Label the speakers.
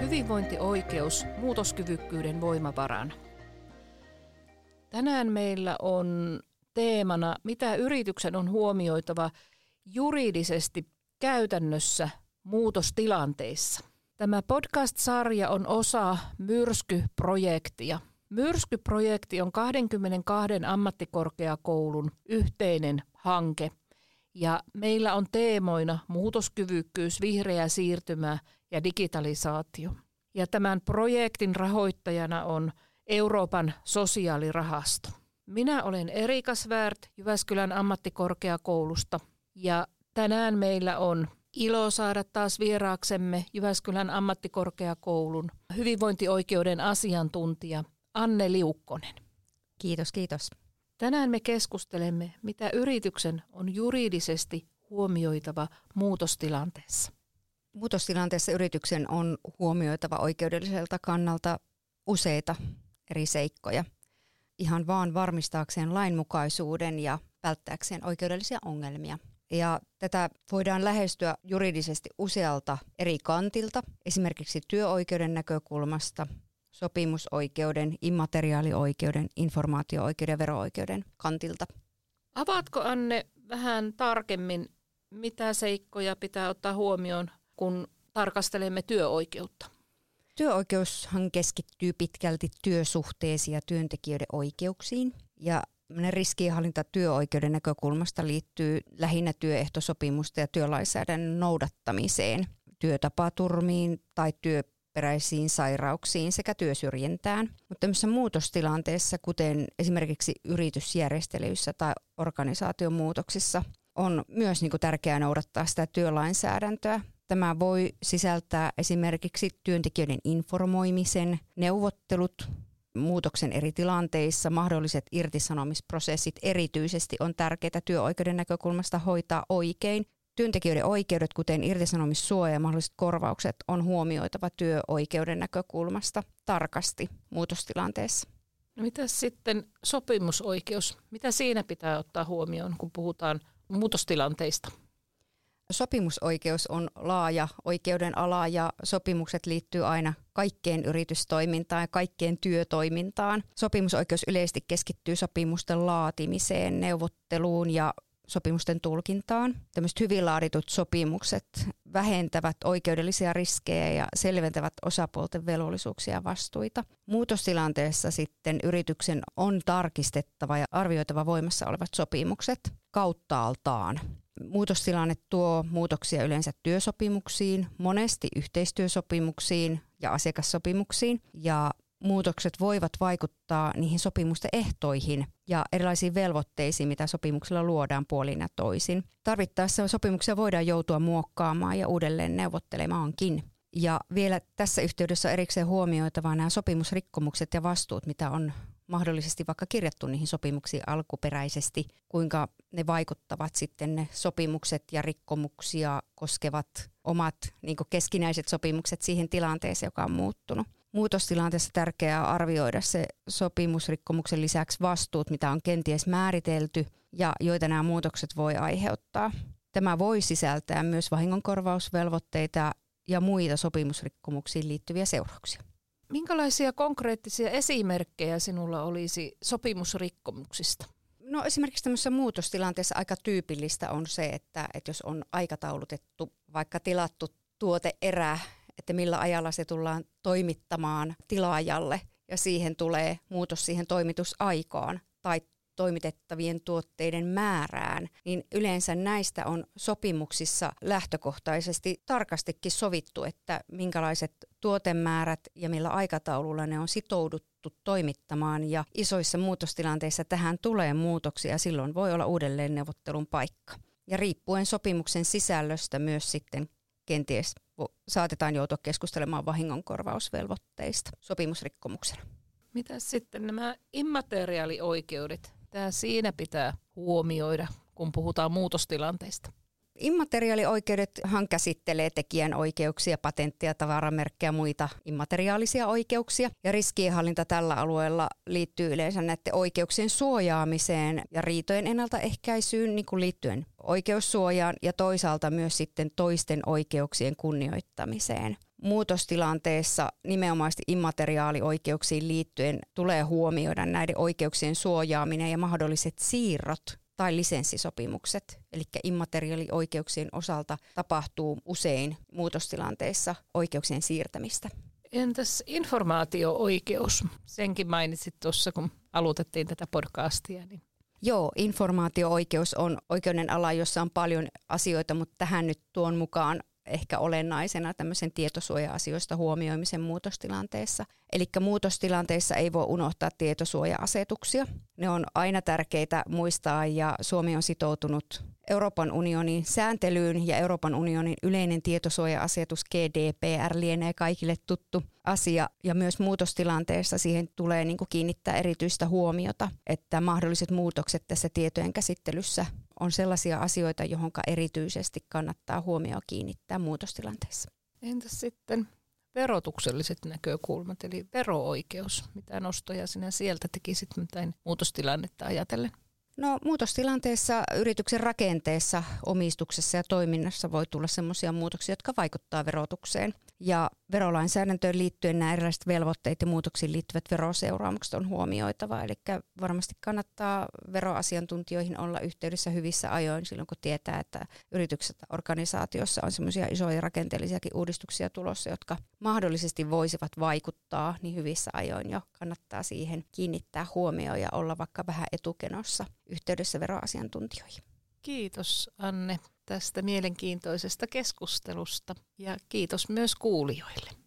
Speaker 1: Hyvinvointioikeus muutoskyvykkyyden voimavarana. Tänään meillä on teemana, mitä yrityksen on huomioitava juridisesti käytännössä muutostilanteissa. Tämä podcast-sarja on osa Myrsky-projektia. Myrsky-projekti on 22 ammattikorkeakoulun yhteinen hanke ja meillä on teemoina muutoskyvykkyys, vihreä siirtymä ja digitalisaatio. Ja tämän projektin rahoittajana on Euroopan sosiaalirahasto. Minä olen Erika Svärt Jyväskylän ammattikorkeakoulusta ja tänään meillä on ilo saada taas vieraaksemme Jyväskylän ammattikorkeakoulun hyvinvointioikeuden asiantuntija Anne Liukkonen.
Speaker 2: Kiitos, kiitos.
Speaker 1: Tänään me keskustelemme, mitä yrityksen on juridisesti huomioitava muutostilanteessa.
Speaker 2: Muutostilanteessa yrityksen on huomioitava oikeudelliselta kannalta useita eri seikkoja. Ihan vaan varmistaakseen lainmukaisuuden ja välttääkseen oikeudellisia ongelmia. Ja tätä voidaan lähestyä juridisesti usealta eri kantilta, esimerkiksi työoikeuden näkökulmasta, sopimusoikeuden, immateriaalioikeuden, informaatio-oikeuden ja vero-oikeuden kantilta.
Speaker 1: Avaatko Anne vähän tarkemmin, mitä seikkoja pitää ottaa huomioon, kun tarkastelemme työoikeutta?
Speaker 2: Työoikeushan keskittyy pitkälti työsuhteisiin ja työntekijöiden oikeuksiin. Ja riskienhallinta työoikeuden näkökulmasta liittyy lähinnä työehtosopimusta ja työlainsäädännön noudattamiseen, työtapaturmiin tai työperäisiin sairauksiin sekä työsyrjintään. Mutta tämmöisessä muutostilanteessa, kuten esimerkiksi yritysjärjestelyissä tai organisaatiomuutoksissa, on myös niin kuin tärkeää noudattaa sitä työlainsäädäntöä Tämä voi sisältää esimerkiksi työntekijöiden informoimisen, neuvottelut, muutoksen eri tilanteissa, mahdolliset irtisanomisprosessit erityisesti on tärkeää työoikeuden näkökulmasta hoitaa oikein. Työntekijöiden oikeudet, kuten irtisanomissuoja ja mahdolliset korvaukset, on huomioitava työoikeuden näkökulmasta tarkasti muutostilanteessa.
Speaker 1: No mitä sitten sopimusoikeus? Mitä siinä pitää ottaa huomioon, kun puhutaan muutostilanteista?
Speaker 2: Sopimusoikeus on laaja oikeuden ala ja sopimukset liittyy aina kaikkeen yritystoimintaan ja kaikkeen työtoimintaan. Sopimusoikeus yleisesti keskittyy sopimusten laatimiseen, neuvotteluun ja sopimusten tulkintaan. Tämmöiset hyvin laaditut sopimukset vähentävät oikeudellisia riskejä ja selventävät osapuolten velvollisuuksia ja vastuita. Muutostilanteessa sitten yrityksen on tarkistettava ja arvioitava voimassa olevat sopimukset kauttaaltaan. Muutostilanne tuo muutoksia yleensä työsopimuksiin, monesti yhteistyösopimuksiin ja asiakassopimuksiin ja muutokset voivat vaikuttaa niihin sopimusten ehtoihin ja erilaisiin velvoitteisiin, mitä sopimuksella luodaan puolin ja toisin. Tarvittaessa sopimuksia voidaan joutua muokkaamaan ja uudelleen neuvottelemaankin. Ja vielä tässä yhteydessä erikseen huomioitava nämä sopimusrikkomukset ja vastuut, mitä on mahdollisesti vaikka kirjattu niihin sopimuksiin alkuperäisesti, kuinka ne vaikuttavat sitten ne sopimukset ja rikkomuksia koskevat omat niin keskinäiset sopimukset siihen tilanteeseen, joka on muuttunut. Muutostilanteessa tärkeää arvioida se sopimusrikkomuksen lisäksi vastuut, mitä on kenties määritelty ja joita nämä muutokset voi aiheuttaa. Tämä voi sisältää myös vahingonkorvausvelvoitteita ja muita sopimusrikkomuksiin liittyviä seurauksia.
Speaker 1: Minkälaisia konkreettisia esimerkkejä sinulla olisi sopimusrikkomuksista?
Speaker 2: No esimerkiksi tämmöisessä muutostilanteessa aika tyypillistä on se, että, että jos on aikataulutettu vaikka tilattu tuoteerä, että millä ajalla se tullaan toimittamaan tilaajalle ja siihen tulee muutos siihen toimitusaikaan tai toimitettavien tuotteiden määrään, niin yleensä näistä on sopimuksissa lähtökohtaisesti tarkastikin sovittu, että minkälaiset tuotemäärät ja millä aikataululla ne on sitouduttu toimittamaan. Ja isoissa muutostilanteissa tähän tulee muutoksia, silloin voi olla uudelleen neuvottelun paikka. Ja riippuen sopimuksen sisällöstä myös sitten kenties saatetaan joutua keskustelemaan vahingonkorvausvelvoitteista sopimusrikkomuksena.
Speaker 1: Mitä sitten nämä immateriaalioikeudet? Tämä siinä pitää huomioida, kun puhutaan muutostilanteista.
Speaker 2: Immateriaalioikeudethan käsittelee tekijän oikeuksia, patentteja, tavaramerkkejä ja muita immateriaalisia oikeuksia. Ja riskienhallinta tällä alueella liittyy yleensä näiden oikeuksien suojaamiseen ja riitojen ennaltaehkäisyyn niin kuin liittyen oikeussuojaan ja toisaalta myös sitten toisten oikeuksien kunnioittamiseen. Muutostilanteessa nimenomaan immateriaalioikeuksiin liittyen tulee huomioida näiden oikeuksien suojaaminen ja mahdolliset siirrot tai lisenssisopimukset. Eli immateriaalioikeuksien osalta tapahtuu usein muutostilanteessa oikeuksien siirtämistä.
Speaker 1: Entäs informaatio-oikeus? Senkin mainitsit tuossa, kun aloitettiin tätä podcastia. Niin
Speaker 2: Joo, informaatio-oikeus on oikeuden ala, jossa on paljon asioita, mutta tähän nyt tuon mukaan ehkä olennaisena tämmöisen tietosuoja-asioista huomioimisen muutostilanteessa. Eli muutostilanteissa ei voi unohtaa tietosuoja-asetuksia. Ne on aina tärkeitä muistaa ja Suomi on sitoutunut Euroopan unionin sääntelyyn ja Euroopan unionin yleinen tietosuoja-asetus GDPR lienee kaikille tuttu asia ja myös muutostilanteessa siihen tulee niin kiinnittää erityistä huomiota, että mahdolliset muutokset tässä tietojen käsittelyssä on sellaisia asioita, johon erityisesti kannattaa huomioon kiinnittää muutostilanteessa.
Speaker 1: Entäs sitten verotukselliset näkökulmat, eli vero-oikeus? Mitä nostoja sinä sieltä tekisit mitään muutostilannetta ajatellen?
Speaker 2: No muutostilanteessa yrityksen rakenteessa, omistuksessa ja toiminnassa voi tulla sellaisia muutoksia, jotka vaikuttavat verotukseen. Ja verolainsäädäntöön liittyen nämä erilaiset velvoitteet ja muutoksiin liittyvät veroseuraamukset on huomioitava. Eli varmasti kannattaa veroasiantuntijoihin olla yhteydessä hyvissä ajoin silloin, kun tietää, että yritykset organisaatiossa on sellaisia isoja rakenteellisiakin uudistuksia tulossa, jotka mahdollisesti voisivat vaikuttaa, niin hyvissä ajoin jo kannattaa siihen kiinnittää huomioon ja olla vaikka vähän etukenossa yhteydessä veroasiantuntijoihin.
Speaker 1: Kiitos Anne tästä mielenkiintoisesta keskustelusta ja kiitos myös kuulijoille.